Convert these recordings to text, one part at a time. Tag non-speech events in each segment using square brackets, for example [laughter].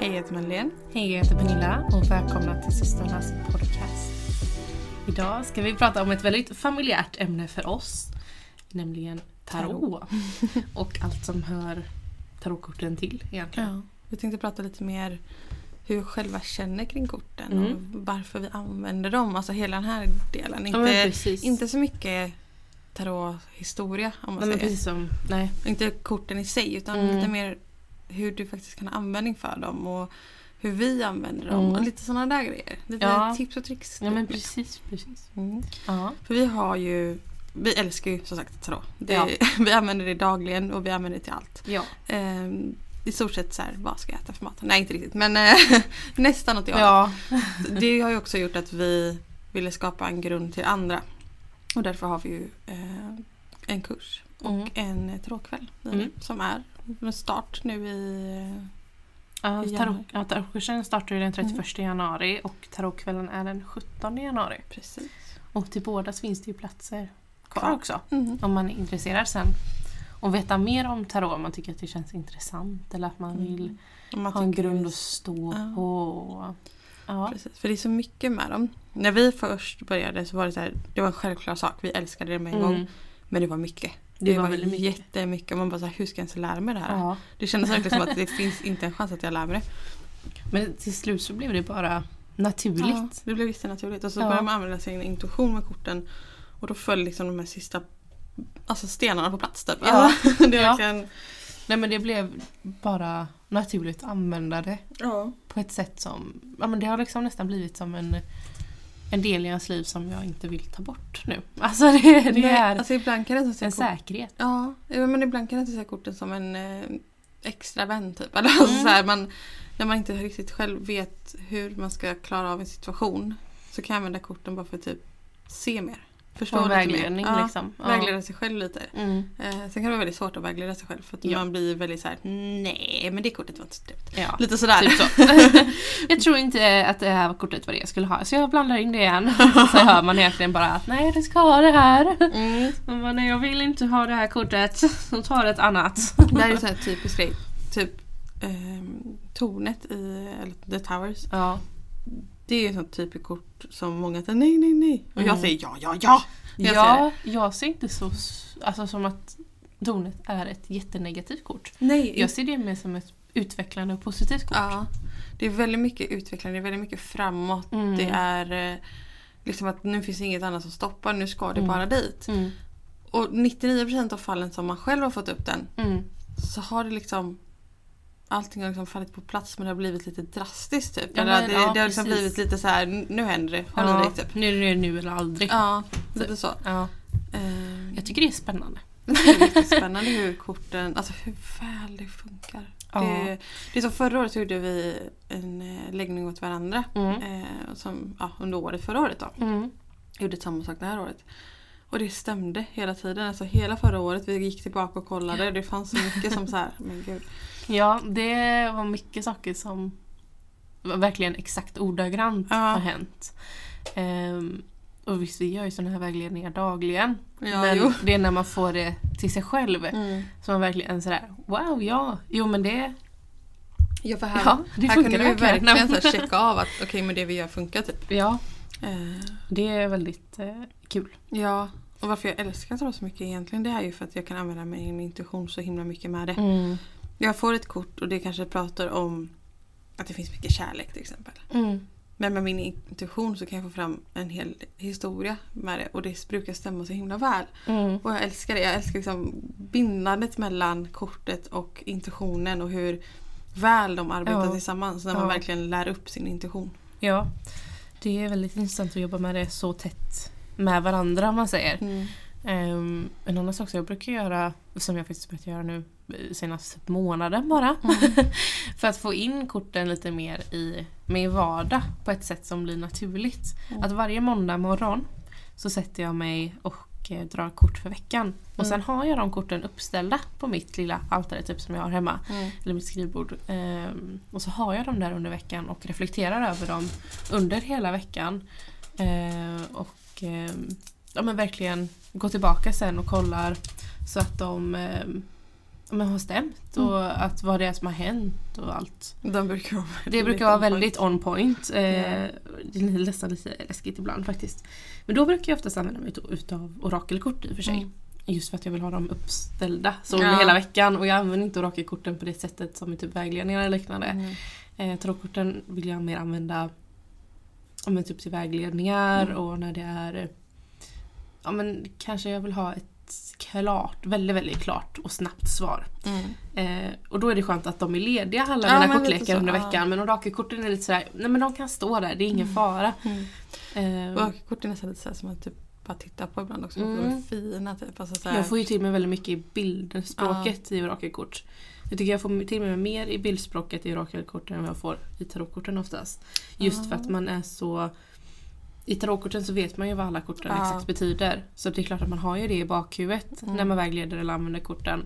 Hej, jag heter Madeleine. Hej, jag heter Pernilla och välkomna till systrarnas podcast. Idag ska vi prata om ett väldigt familjärt ämne för oss, nämligen tarot. [laughs] och allt som hör tarotkorten till egentligen. Ja. Vi tänkte prata lite mer hur vi själva känner kring korten Mm. och varför vi använder dem. Alltså hela den här delen. Ja, Inte, precis. inte så mycket tarothistoria om man Nej, men säger. precis som, nej. Inte korten i sig utan Mm. lite mer hur du faktiskt kan ha användning för dem och hur vi använder dem Mm. och lite sådana där grejer. Lite Ja. tips och tricks. Ja men typ. precis, precis. Mm. Ja. För vi har ju, vi älskar ju som sagt tarot. Det, Ja. [laughs] Vi använder det dagligen och vi använder det till allt. Ja. Ehm, I stort sett så här, vad ska jag äta för mat? Nej inte riktigt men eh, [laughs] nästan åt det hållet. ja. Det har ju också gjort att vi ville skapa en grund till andra. Och därför har vi ju eh, en kurs och Mm. en tarotkväll i Mm. som är med start nu i... Ja, tarot, ja, tarotkursen startar ju den 31 Mm. januari och tarotkvällen är den 17 januari. Precis. Och till båda finns det ju platser kvar också. Mm. Om man är intresserad sen. Och veta mer om tarot om man tycker att det känns intressant eller att man vill Om man ha en grund att stå Ja. på. Ja. Precis, för det är så mycket med dem. När vi först började så var det så här, det var en självklar sak. Vi älskade det med en gång. Mm. Men det var mycket. Det, Det, var var, väldigt mycket. jättemycket. Man bara så här, hur ska jag ens lära mig det här? Ja. Det kändes verkligen som att det [laughs] finns inte en chans att jag lär mig det. Men till slut så blev det bara naturligt. Ja, det blev visst naturligt. Och så Ja. började man använda sin intuition med korten. Och då föll liksom de här sista alltså stenarna på plats typ. Ja. [laughs] Det är Ja. verkligen... Nej men det blev bara naturligt att använda det Ja. på ett sätt som, ja men det har liksom nästan blivit som en, en del i ens liv som jag inte vill ta bort nu. Alltså det, det Nej, är alltså ibland kan jag en kort... säkerhet. Ja, men ibland kan jag se korten som en eh, extra vän typ. Alltså, Mm. så här, man, när man inte riktigt själv vet hur man ska klara av en situation så kan jag använda korten bara för att typ se mer. Förstå lite vägledning mer. Ja, liksom. Ja. Vägleda sig själv lite. Mm. Eh, sen kan det vara väldigt svårt att vägleda sig själv för att Ja. man blir väldigt så här: nej men det kortet var inte så trevligt. Ja. Lite sådär. Typ så. [laughs] jag tror inte att det här kortet var det jag skulle ha så jag blandar in det igen. [laughs] Så hör man egentligen bara att nej du ska ha det här. Mm. Man nej jag vill inte ha det här kortet. Så tar ett annat. Det här är här typisk grej. Typ ehm, tornet i eller The Towers. Ja. Det är ju ett sånt typiskt kort som många säger nej nej nej. Och jag Mm. säger ja ja ja. Jag ser ja, jag ser inte så alltså, som att tornet är ett jättenegativt kort. Nej. Jag ser det mer som ett utvecklande och positivt kort. ja. Det är väldigt mycket utvecklande, det är väldigt mycket framåt. Mm. Det är eh, liksom att nu finns inget annat som stoppar, nu ska det Mm. bara dit. Mm. Och 99% av fallen som man själv har fått upp den Mm. så har det liksom Allting har liksom fallit på plats men det har blivit lite drastiskt typ. Ja, men, det, ja, det har liksom precis. blivit lite så här: nu händer det, håll i Ja, dig typ. nu är det nu eller aldrig. Ja, lite så. Ja. Eh, Jag tycker det är spännande. [laughs] det är jättespännande hur korten, alltså hur väl det funkar. Ja. Det, det är som förra året gjorde vi en eh, läggning åt varandra. Mm. Eh, som, ja, under året förra året då. Mm. Gjorde samma sak det här året. Och det stämde hela tiden. Alltså hela förra året. Vi gick tillbaka och kollade. Det fanns så mycket som så här, men gud. Ja, det var mycket saker som var verkligen exakt ordagrant Ja. har hänt. Ehm, och visst, vi gör ju sådana här vägledningar dagligen. Ja, men jo. det är när man får det till sig själv Mm. som man verkligen sådär Wow, ja, jo men det, Ja, för här, ja, det här kunde vi verkligen. så checka av att okej men det vi gör funkar typ. Ja, Eh, det är väldigt eh, kul. ja, och varför jag älskar tarot så mycket egentligen det är ju för att jag kan använda min intuition så himla mycket med det. Mm. Jag får ett kort och det kanske pratar om att det finns mycket kärlek till exempel. Mm. Men med min intuition så kan jag få fram en hel historia med det och det brukar stämma så himla väl. Mm. Och jag älskar det. Jag älskar liksom bindandet mellan kortet och intuitionen och hur väl de arbetar Ja. tillsammans när man Ja. verkligen lär upp sin intuition. Ja, det är väldigt intressant att jobba med det så tätt med varandra om man säger. Ehm, en annan sak som jag brukar göra, som jag faktiskt börjat göra nu senaste månaden bara. [laughs] för att få in korten lite mer i min vardag på ett sätt som blir naturligt. Mm. Att varje måndag morgon så sätter jag mig och eh, drar kort för veckan. Och sen har jag de korten uppställda på mitt lilla altare typ som jag har hemma. Mm. Eller mitt skrivbord. Ehm, och så har jag dem där under veckan och reflekterar över dem under hela veckan. Ehm, och ehm, ja, men verkligen gå tillbaka sen och kollar så att de ehm, men har stämt och att vad det är som har hänt och allt. De brukar vara Det brukar vara väldigt on point. Eh, Ja. Det är nästan lite läskigt ibland faktiskt. Men då brukar jag oftast använda mig utav- orakelkort i och för sig. Mm. Just för att jag vill ha dem uppställda så Ja. hela veckan och jag använder inte orakelkorten på det sättet som i typ vägledningar eller liknande. Mm. Eh, tarotkorten vill jag mer använda men typ till vägledningar Mm. och när det är eh, Ja men kanske jag vill ha ett klart, väldigt väldigt klart och snabbt svar. Mm. Eh, och då är det skönt att de är lediga alla Ja, mina kortlekar så, under ja. veckan. Men orakelkorten är lite sådär, nej men de kan stå där, det är ingen fara. Mm. Eh, kort är nästan lite så här som att typ bara titta på ibland också. Mm. Fina typ. Alltså så här, jag får ju till mig väldigt mycket i bildspråket i orakelkort. Jag tycker jag får till mig mer i bildspråket i orakelkorten än vad jag får i tarotkorten oftast. Just för att man är så... I tarotkorten så vet man ju vad alla korten Ja. exakt betyder. Så det är klart att man har ju det i bakhuvudet Mm. när man vägleder eller använder korten.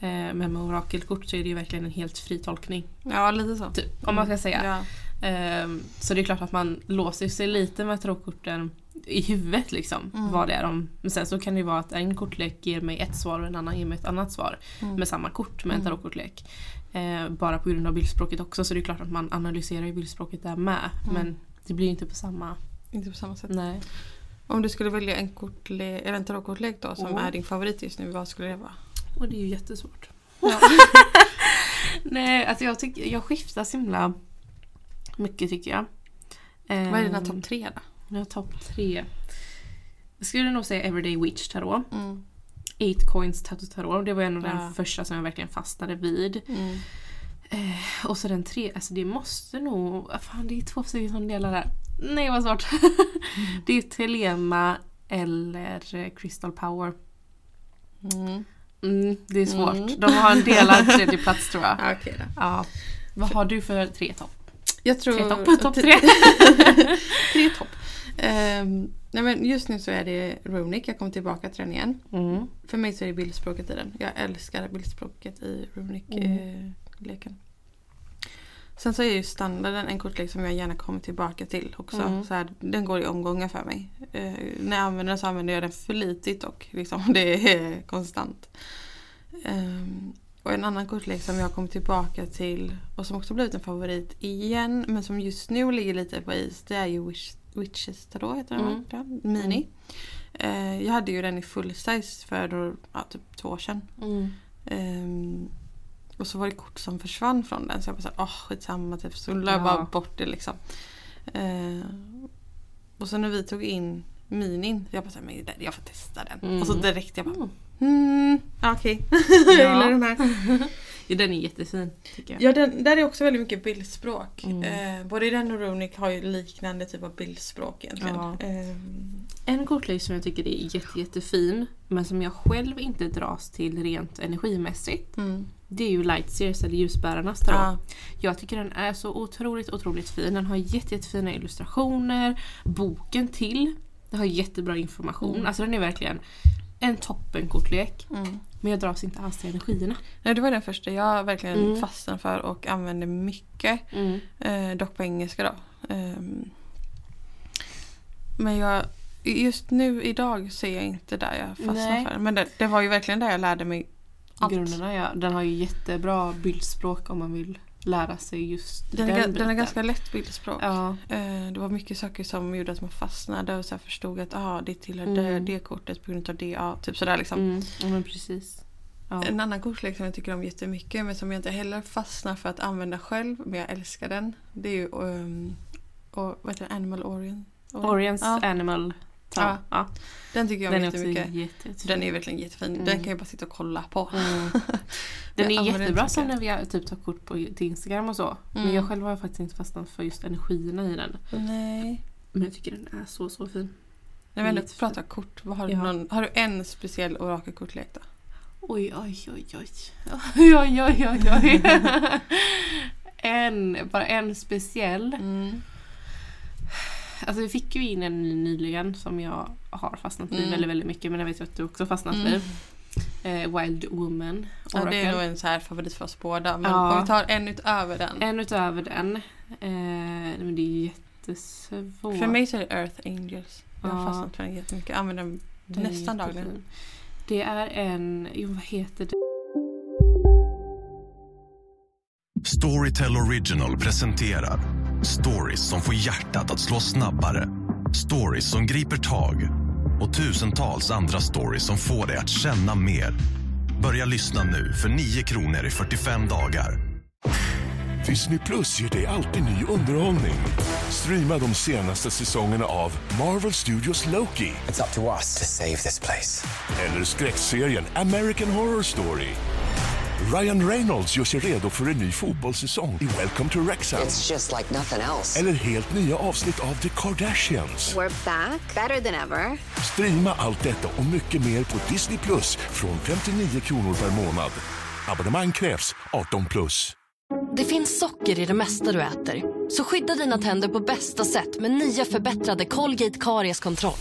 Eh, men med orakelkort så är det ju verkligen en helt fri tolkning. Ja, lite så. Typ, om man ska säga. Ja. Ehm, så det är klart att man låser sig lite med tarotkorten i huvudet liksom. Mm. Vad det är de. Men sen så kan det ju vara att en kortlek ger mig ett svar och en annan ger mig ett annat svar. Mm. Med samma kort med en Mm. tarotkortlek. Eh, bara på grund av bildspråket också så det är klart att man analyserar ju bildspråket där med. Mm. Men det blir ju inte på samma... Inte på samma sätt. Nej. Om du skulle välja en, eller en tarotkortlek då som Oh. är din favorit just nu, vad skulle det vara? Och det är ju jättesvårt. Ja. [laughs] Nej, alltså jag, tycker, jag skiftar så himla mycket tycker jag. vad är dina Ehm, topp tre då? Mina topp tre. Jag skulle nog säga Everyday Witch Tarot. Mm. Eight Coins Tattoo Tarot. Det var en av Ja. den första som jag verkligen fastnade vid. Mm. Och så den tre, alltså det måste nog... vad Fan det är två stycken som delar där. Nej vad svårt. [laughs] det är Telema eller eh, Crystal Power. Mm. Mm, det är svårt. Mm. De har en delad [laughs] tredje plats tror jag. Då. Ja. Vad har du för tre topp? Jag tror... Tre topp? [laughs] Topp tre? tre topp. Nej men just nu så är det Runic, jag kommer tillbaka till den igen. Mm. För mig så är det bildspråket i den. Jag älskar bildspråket i Runic-leken. Sen så är ju standarden en kortlek som jag gärna kommer tillbaka till också. Mm. Så här, den går i omgångar för mig. Eh, när jag använder den så använder jag den flitigt och liksom, [laughs] det är konstant. Ehm, och en annan kortlek som jag kommer tillbaka till och som också blivit en favorit igen men som just nu ligger lite på is det är ju Wish, Witches Tarot heter den Mm. Mini. Eh, jag hade ju den i full size för ja, typ två år sedan. Mm. Och så var det kort som försvann från den så jag bara såhär, åh skitsamma typ. Så la jag Ja. bara bort det liksom. Eh, och så när vi tog in minin, jag bara såhär, men det- jag får testa den. Mm. Och så direkt jag bara, Mm. ja, okej. [laughs] jag Ja. gillar den här. [laughs] Ja, den är jättefin tycker jag. Ja, den, där är också väldigt mycket bildspråk. Mm. Eh, både den och Runic har ju liknande typ av bildspråk egentligen. Ja. Ehm, En kortlek som jag tycker är jätte, jättefin men som jag själv inte dras till rent energimässigt. mm. Det är ju Lightseers eller ljusbärarnas tarot. Ja. Jag tycker den är så otroligt, otroligt fin. Den har jätte, jättefina illustrationer. Boken till. Den har jättebra information. Mm. Alltså den är verkligen en toppenkortlek. Mm. Men jag dras inte alls till energierna. Nej, det var den första jag verkligen Mm. fastnade för och använde mycket. Eh, dock på engelska då. Ehm, men jag, just nu idag ser jag inte där jag fastnar för. Men det, det var ju verkligen där jag lärde mig allt. Grunderna ja. Den har ju jättebra bildspråk om man vill lära sig just Den, är, ga- den är ganska lätt bildspråk. Ja. Eh, det var mycket saker som gjorde att man fastnade och så förstod att ah, det tillhör det, Mm. det kortet på grund av det. Ja, typ sådär liksom. Mm, ja men precis. Ja. En annan kortlek som jag tycker om jättemycket men som jag inte heller fastnar för att använda själv men jag älskar den. Det är ju um, och, vad heter det? Animal Orient. Orients Ja. Animal Ja. Ja. Den tycker jag Den är jättemycket. jätte, jättefin. Den är verkligen jättefin. Mm. Den kan jag bara sitta och kolla på. Mm. [laughs] Den är jättebra som när vi typ tar kort på, till Instagram och så. Men Mm. jag själv har faktiskt inte fastnat för just energierna i den. Nej. Men jag tycker den är så så fin. När vi ändå pratar kort, har, du någon, har du en speciell orakelkortlek då? Oj oj oj oj. [laughs] Oj oj oj oj oj. [laughs] en, bara en speciell. Mm. Alltså vi fick ju in en ny nyligen som jag har fastnat vid Mm. väldigt väldigt mycket men jag vet ju att du också fastnat Mm. vid. Eh, Wild Woman. Ja, det är nog en så här favorit för oss båda. Men Ja. om vi tar en utöver den. En utöver den. Eh, men det är ju jättesvårt. För mig så är det Earth Angels. Jag har Ja. fastnat för den jättemycket. Jag använder den Den är nästan dagligen. Det är en, jo vad heter det? Storytel Original presenterar stories som får hjärtat att slå snabbare. Stories som griper tag och tusentals andra stories som får dig att känna mer. Börja lyssna nu för 9 kronor i 45 dagar. Disney Plus ger dig alltid ny underhållning. Streama de senaste säsongerna av Marvel Studios Loki It's up to us to save this place. eller skräckserien American Horror Story. Ryan Reynolds gör sig redo för en ny fotbollssäsong i Welcome to Wrexham. It's just like nothing else. Eller helt nya avsnitt av The Kardashians. We're back, better than ever. Streama allt detta och mycket mer på Disney Plus från 59 kronor per månad. Abonnemang krävs 18 plus. Det finns socker i det mesta du äter. Så skydda dina tänder på bästa sätt med nya förbättrade Colgate Karies-kontroll.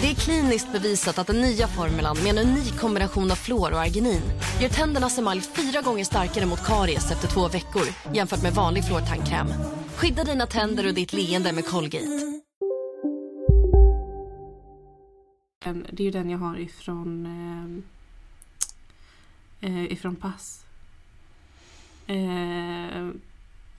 Det är kliniskt bevisat att den nya formulan med en unik kombination av fluor och arginin gör tändernas emalj fyra gånger starkare mot karies efter två veckor jämfört med vanlig fluortandkräm. Skydda dina tänder och ditt leende med Colgate. Det är ju den jag har ifrån ehm, eh, ifrån pass. Eh,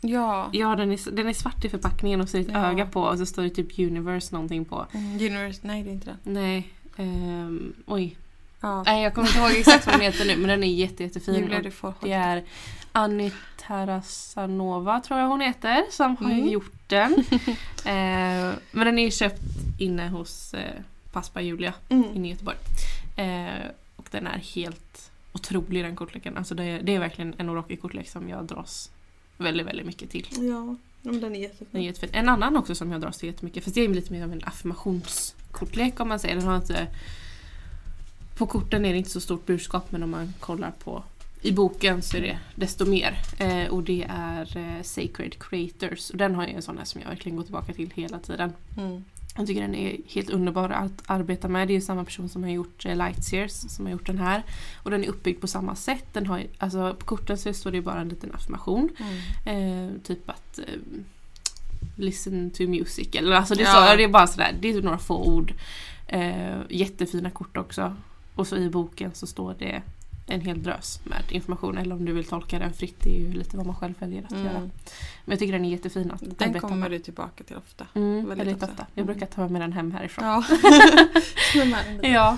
Ja. ja, den är, den är svart i förpackningen och så är det ett Ja. öga på och så står det typ Universe någonting på. Mm, Universe, nej det är inte den. Nej, ehm, oj. Ja. Nej, jag kommer inte ihåg exakt vad den heter nu men den är jätte, jättefin. Julia du får Det är Annie Tarasanova tror jag hon heter som har Mm. gjort den. [laughs] eh, men den är ju köpt inne hos eh, Paspa Julia Mm. inne i Göteborg. Eh, och den är helt otrolig den kortleken. Alltså det, är, det är verkligen en Orochi-kortlek som jag dras väldigt, väldigt mycket till. Ja, men den är Den är jättefin. jättefin. En annan också som jag dras till jättemycket, fast det är lite mer av en affirmationskortlek om man säger. Den har inte, på korten är det inte så stort budskap men om man kollar på i boken så är det desto mer. Eh, och det är eh, Sacred Creators. Och den har jag en sån här som jag verkligen går tillbaka till hela tiden. Mm. Jag tycker den är helt underbar att arbeta med. Det är ju samma person som har gjort eh, Lightseers som har gjort den här. Och den är uppbyggd på samma sätt. Den har, alltså, på korten så står det bara en liten affirmation. Mm. Eh, typ att eh, listen to music. Eller alltså det, är Ja. så, det är bara sådär, det är typ några få ord. Eh, jättefina kort också. Och så i boken så står det en hel drös med information. Eller om du vill tolka den fritt, det är ju lite vad man själv väljer att Mm. göra. Men jag tycker den är jättefin att Den kommer med. du tillbaka till ofta. Mm, väldigt väldigt, ofta. ofta. Jag Mm. brukar ta med den hem härifrån. Ja. [laughs] Ja.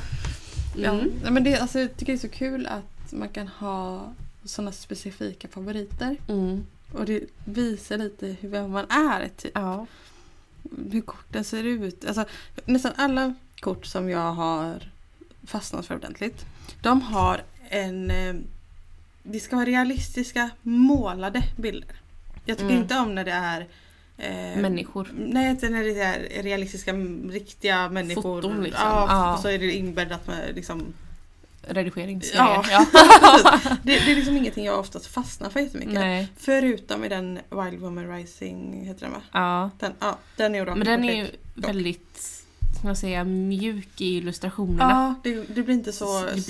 Ja. Mm. Nej, Men det, alltså, jag tycker det är så kul att man kan ha sådana specifika favoriter. Mm. Och det visar lite hur vem man är. Typ. Ja. Hur korten ser ut. Alltså, nästan alla kort som jag har fastnat för ordentligt. De har en... eh, Det ska vara realistiska målade bilder. Jag tycker Mm. inte om när det är eh, Människor. Nej, inte när det är realistiska, riktiga människor. Foton, liksom. Ja, Ja. och så är det inbäddat med liksom... Redigeringsgrejer. Ja. Ja. [laughs] [laughs] det, det är liksom ingenting jag oftast fastnar för jättemycket. Nej. Förutom i den Wild Woman Rising, heter den va? Ja. Den, ja, den är Men den är ju kortlek. väldigt, ska man säga, mjuk i illustrationerna. Ja, det, det blir inte så Det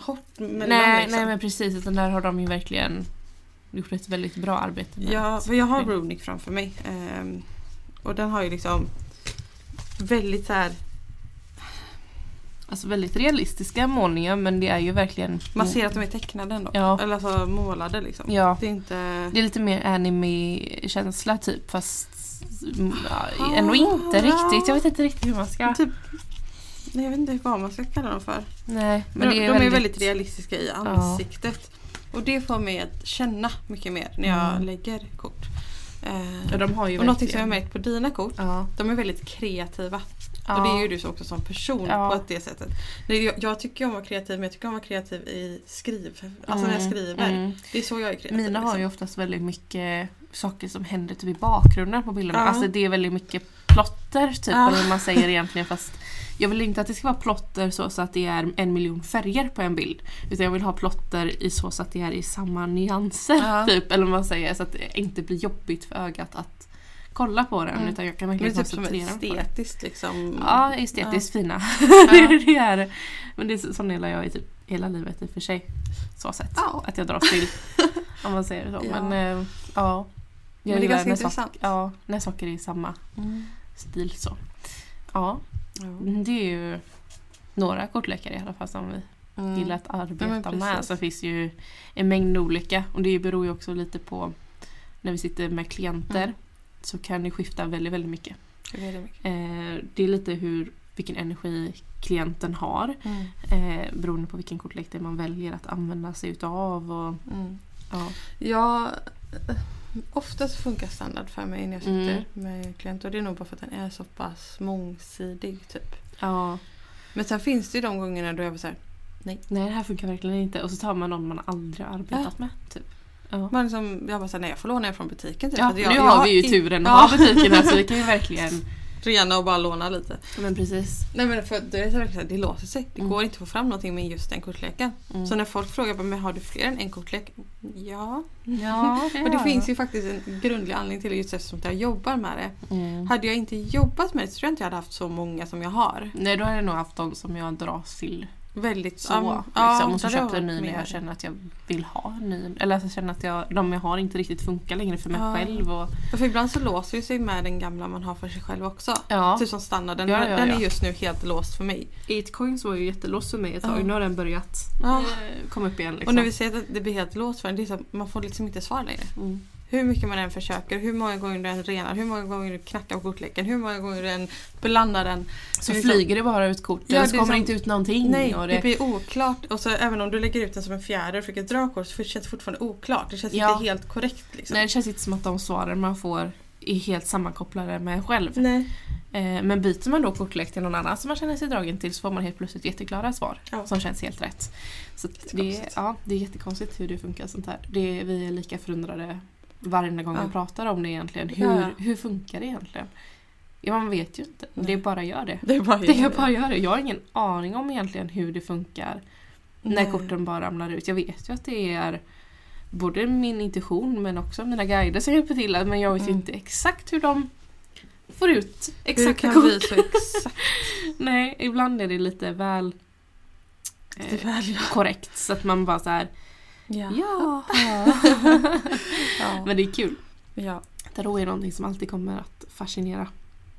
hårt mellan nej, liksom. nej men precis, utan där har de ju verkligen gjort ett väldigt bra arbete med Ja, för jag har Runic framför mig. Ehm, och den har ju liksom väldigt så här. Alltså väldigt realistiska målningar men det är ju verkligen Man ser att de är tecknade ändå. Ja. Eller alltså målade liksom. Ja, Det är inte... det är lite mer anime-känsla typ fast ja, ändå inte riktigt. Jag vet inte riktigt hur man ska... Typ, nej, jag vet inte vad man ska kalla dem för. Nej, Men men de, är de väldigt... är väldigt realistiska i ansiktet. Och det får mig att känna mycket mer när jag Mm. lägger kort. Eh, Ja, de har ju och någonting som jag har märkt på dina kort, Ja. de är väldigt kreativa. Ja. Och det är ju du så också som person Ja. på det sättet. Nej, Jag, jag tycker om att vara kreativ men jag tycker om att vara kreativ i skriv. Alltså när jag Mm, skriver. mm. Det är så jag är kreativ. Mina har liksom. ju oftast väldigt mycket saker som händer typ i bakgrunden på bilderna. Ja. Alltså det är väldigt mycket plotter typ, Ja. eller vad man säger [laughs] egentligen fast jag vill inte att det ska vara plotter så, så att det är en miljon färger på en bild. Utan jag vill ha plotter i så, så att det är i samma nyanser. Ja. [laughs] Typ, eller vad man säger. Så att det inte blir jobbigt för ögat att kolla på den. Mm. Utan jag kan Men det är verkligen typ koncentrera mig på estetiskt liksom. Ja, estetiskt fina. Ja. [laughs] det är, men det är så- sån är jag i typ hela livet i och för sig. Så sett. Ja. Att jag dras till. [laughs] om man säger det så. Ja. Men eh, ja. Jag Men det är gillar ganska när intressant. Sak, ja, när saker är i samma Mm. stil så. Ja, Ja. det är ju några kortlekar i alla fall som vi Mm. gillar att Ja, arbeta men med. Så finns ju en mängd olika och det beror ju också lite på när vi sitter med klienter Mm. så kan det skifta väldigt, väldigt mycket. Det är mycket. Eh, det är lite hur, vilken energi klienten har Mm. eh, beroende på vilken kortlek man väljer att använda sig utav. Och, Mm. ja. Ja, oftast funkar standard för mig när jag sitter Mm. med klienter. Och det är nog bara för att den är så pass mångsidig. Typ. ja, Men sen finns det ju de gångerna då jag var så här, nej det här funkar verkligen inte. Och så tar man någon man aldrig har arbetat med. Typ. Ja. man liksom, jag bara så här, nej jag får låna er från butiken. Typ. Ja, att nu jag, har jag vi ju turen att Ja. ha butiken här så vi kan ju verkligen... Rena och bara låna lite. Men precis. Nej men för det, är det låser sig. Det Mm. går inte att få fram någonting med just den kortleken. Mm. Så när folk frågar men har du fler än en kortlek? Ja. Ja, [laughs] Men det finns ju faktiskt en grundlig anledning till det just eftersom jag jobbar med det. Mm. Hade jag inte jobbat med det så tror jag inte jag hade haft så många som jag har. Nej då har jag nog haft de som jag dras till Väldigt så. ja, liksom, och så det har köpt en ny när jag känner att jag vill ha en ny. Eller att jag känner att jag, de jag har inte riktigt funkar längre för mig Ja. själv. Och, Ja, För ibland så låser det sig med den gamla man har för sig själv också. ja. Typ som standarden, Ja, ja, den ja. är just nu helt låst för mig. 8coins var ju jättelåst för mig ett tag. Ja. Nu har den börjat Ja. eh, komma upp igen. Liksom. Och när vi säger att det blir helt låst för en, det är så man får liksom inte svar längre. mm. Hur mycket man än försöker, hur många gånger du än renar, hur många gånger du knackar på kortleken, hur många gånger du än blandar den. Så är flyger det bara ut kort Ja, så är kommer det inte ut någonting. Nej, det... det, blir oklart. Och så även om du lägger ut den som en fjäder och försöker dra kort så känns det fortfarande oklart. Det känns Ja. inte helt korrekt. Liksom. nej, det känns inte som att de svaren man får är helt sammankopplade med en själv. Nej. Eh, men byter man då kortlek till någon annan som man känner sig dragen till så får man helt plötsligt jätteklara svar Ja. som känns helt rätt. Så det, Jättekonstigt. ja, det är jättekonstigt hur det funkar sånt här. Det, vi är lika förundrade varje gång Ja. vi pratar om det egentligen. Hur, Ja. hur funkar det egentligen? Ja, man vet ju inte. Det är bara gör det. Det är bara Det är bara gör det. Jag har ingen aning om egentligen hur det funkar när Nej. korten bara ramlar ut. Jag vet ju att det är både min intuition men också mina guider som hjälper till. Men jag vet ju Mm. inte exakt hur de får ut Hur exakta kan kort. så exakt? [laughs] Nej, ibland är det lite väl eh, Det väl, ja. korrekt så att man bara så här. Ja. Ja. Ja. [laughs] Men det är kul. ja. Tarot är någonting som alltid kommer att fascinera.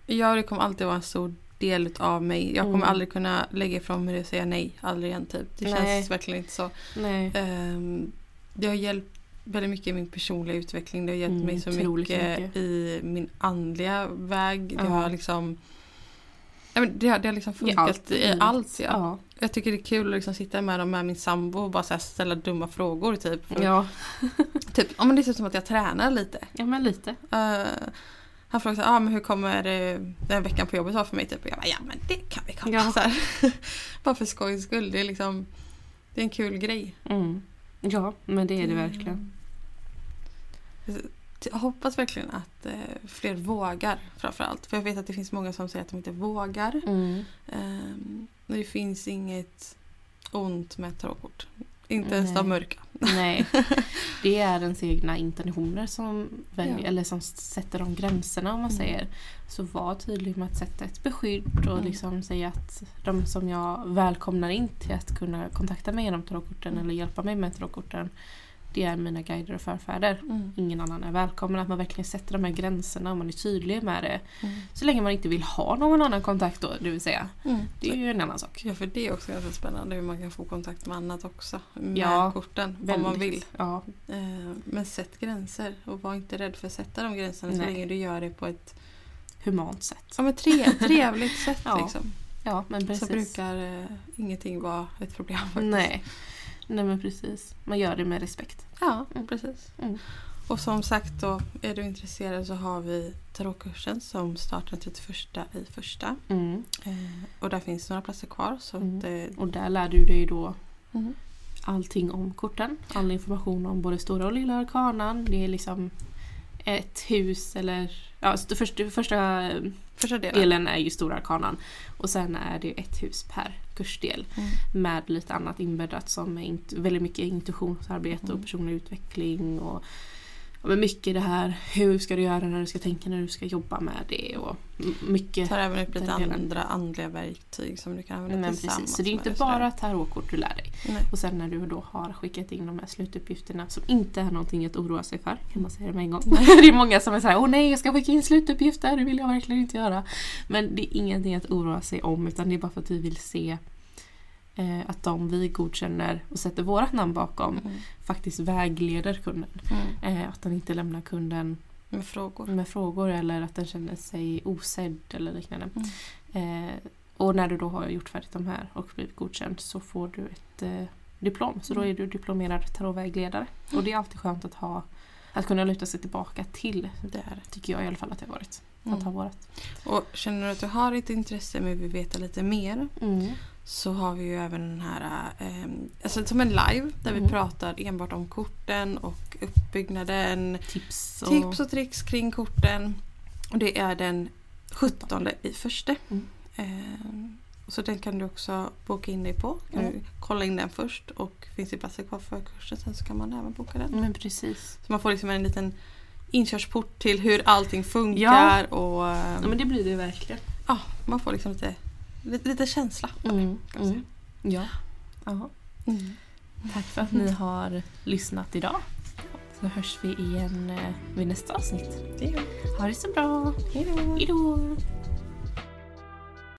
Ja, det kommer alltid vara en stor del av mig. Jag kommer Mm. aldrig kunna lägga ifrån mig det och säga nej. Aldrig igen typ. Det Nej. känns verkligen inte så. Nej. Um, det har hjälpt väldigt mycket i min personliga utveckling. Det har hjälpt Mm, mig så mycket, mycket. i min andliga väg. Det Ja. har liksom Ja, men det, har, det har liksom funkat i livet. allt. Ja. Ja. Jag tycker det är kul att liksom sitta med dem med min sambo och bara ställa dumma frågor. Typ, Ja. typ, ja, men det är typ som att jag tränar lite. ja, men lite. Eh, han frågade så här, ah, men hur kommer den veckan på jobbet vara för mig? Typ. Och jag bara, ja men det kan vi kolla. Ja. Så här. [laughs] Bara för skojs skull. Det är liksom det är en kul grej. Mm. Ja, men det är det verkligen. Jag hoppas verkligen att eh, fler vågar framförallt. För jag vet att det finns många som säger att de inte vågar. Mm. Um, det finns inget ont med tarotkort. Inte ens de mörka. Nej, [laughs] det är ens egna intentioner som, väljer, Ja. eller som sätter de gränserna om man Mm. säger. Så var tydlig med att sätta ett beskydd och Mm. liksom säga att de som jag välkomnar in till att kunna kontakta mig genom tarotkorten Mm. eller hjälpa mig med tarotkorten det är mina guider och förfäder. Mm. Ingen annan är välkommen. Att man verkligen sätter de här gränserna och man är tydlig med det. Mm. Så länge man inte vill ha någon annan kontakt då, det vill säga. Mm. Det är ju en annan sak. Ja, för det är också ganska spännande hur man kan få kontakt med annat också. Med Ja, korten, om man vill. Väldigt. Ja, Eh, Men sätt gränser och var inte rädd för att sätta de gränserna så Nej. länge du gör det på ett humant sätt. ja, men tre, [laughs] trevligt sätt. Ja, liksom. Ja, men precis. Så brukar eh, ingenting vara ett problem faktiskt. Nej. Nej men precis. Man gör det med respekt. Ja, Mm. precis. Mm. Och som sagt då, är du intresserad så har vi tarotkursen som startar den 31 i första. Mm. Eh, och där finns några platser kvar. Så Mm. att, eh, Och där lär du dig då mm. allting om korten. All information om både stora och lilla arkanan. Det är liksom ett hus eller... Ja, st- först, första Första delen. delen är ju stora arkanan. Och sen är det ett hus per kursdel. Mm. Med lite annat inbäddat som är väldigt mycket intuitionsarbete Mm. och personlig utveckling. Och, ja, men mycket det här, hur ska du göra när du ska tänka när du ska jobba med det. Och mycket tar även upp lite andra andliga verktyg som du kan använda Men tillsammans. precis, så det är inte bara tarotkort du lär dig. Nej. Och sen när du då har skickat in de här slutuppgifterna som inte är någonting att oroa sig för, kan man säga det med en gång. [laughs] det är många som är såhär, åh nej jag ska skicka in slutuppgifter, det vill jag verkligen inte göra. Men det är ingenting att oroa sig om utan det är bara för att vi vill se eh, att de vi godkänner och sätter vårt namn bakom Mm. faktiskt vägleder kunden. Mm. Eh, att den inte lämnar kunden Med frågor. med frågor eller att den känner sig osedd eller liknande. Mm. Eh, och när du då har gjort färdigt de här och blivit godkänd så får du ett eh, diplom. Så då är du diplomerad tarotvägledare. Och det är alltid skönt att ha att kunna luta sig tillbaka till. Det är det. Tycker jag i alla fall att det har varit. Mm. Att ha vårat. Och känner du att du har ett intresse men vill veta lite mer Mm. Så har vi ju även den här, eh, alltså som en live där vi Mm. pratar enbart om korten och uppbyggnaden, Tips och... tips och tricks kring korten. Och det är den 17 i första. Mm. Eh, så den kan du också boka in dig på. Kan Mm. du kolla in den först och finns det platser kvar för kursen sen så kan man även boka den. Men precis. Så man får liksom en liten inkörsport till hur allting funkar och eh, Ja men det blir det verkligen. ja, man får liksom lite, lite, lite känsla. Mm. Mm. Ja. Jaha. Mm. Tack för att ni har lyssnat idag. Så hörs vi igen eh, vid nästa avsnitt. Det gör vi. Ha det så bra. Hej då!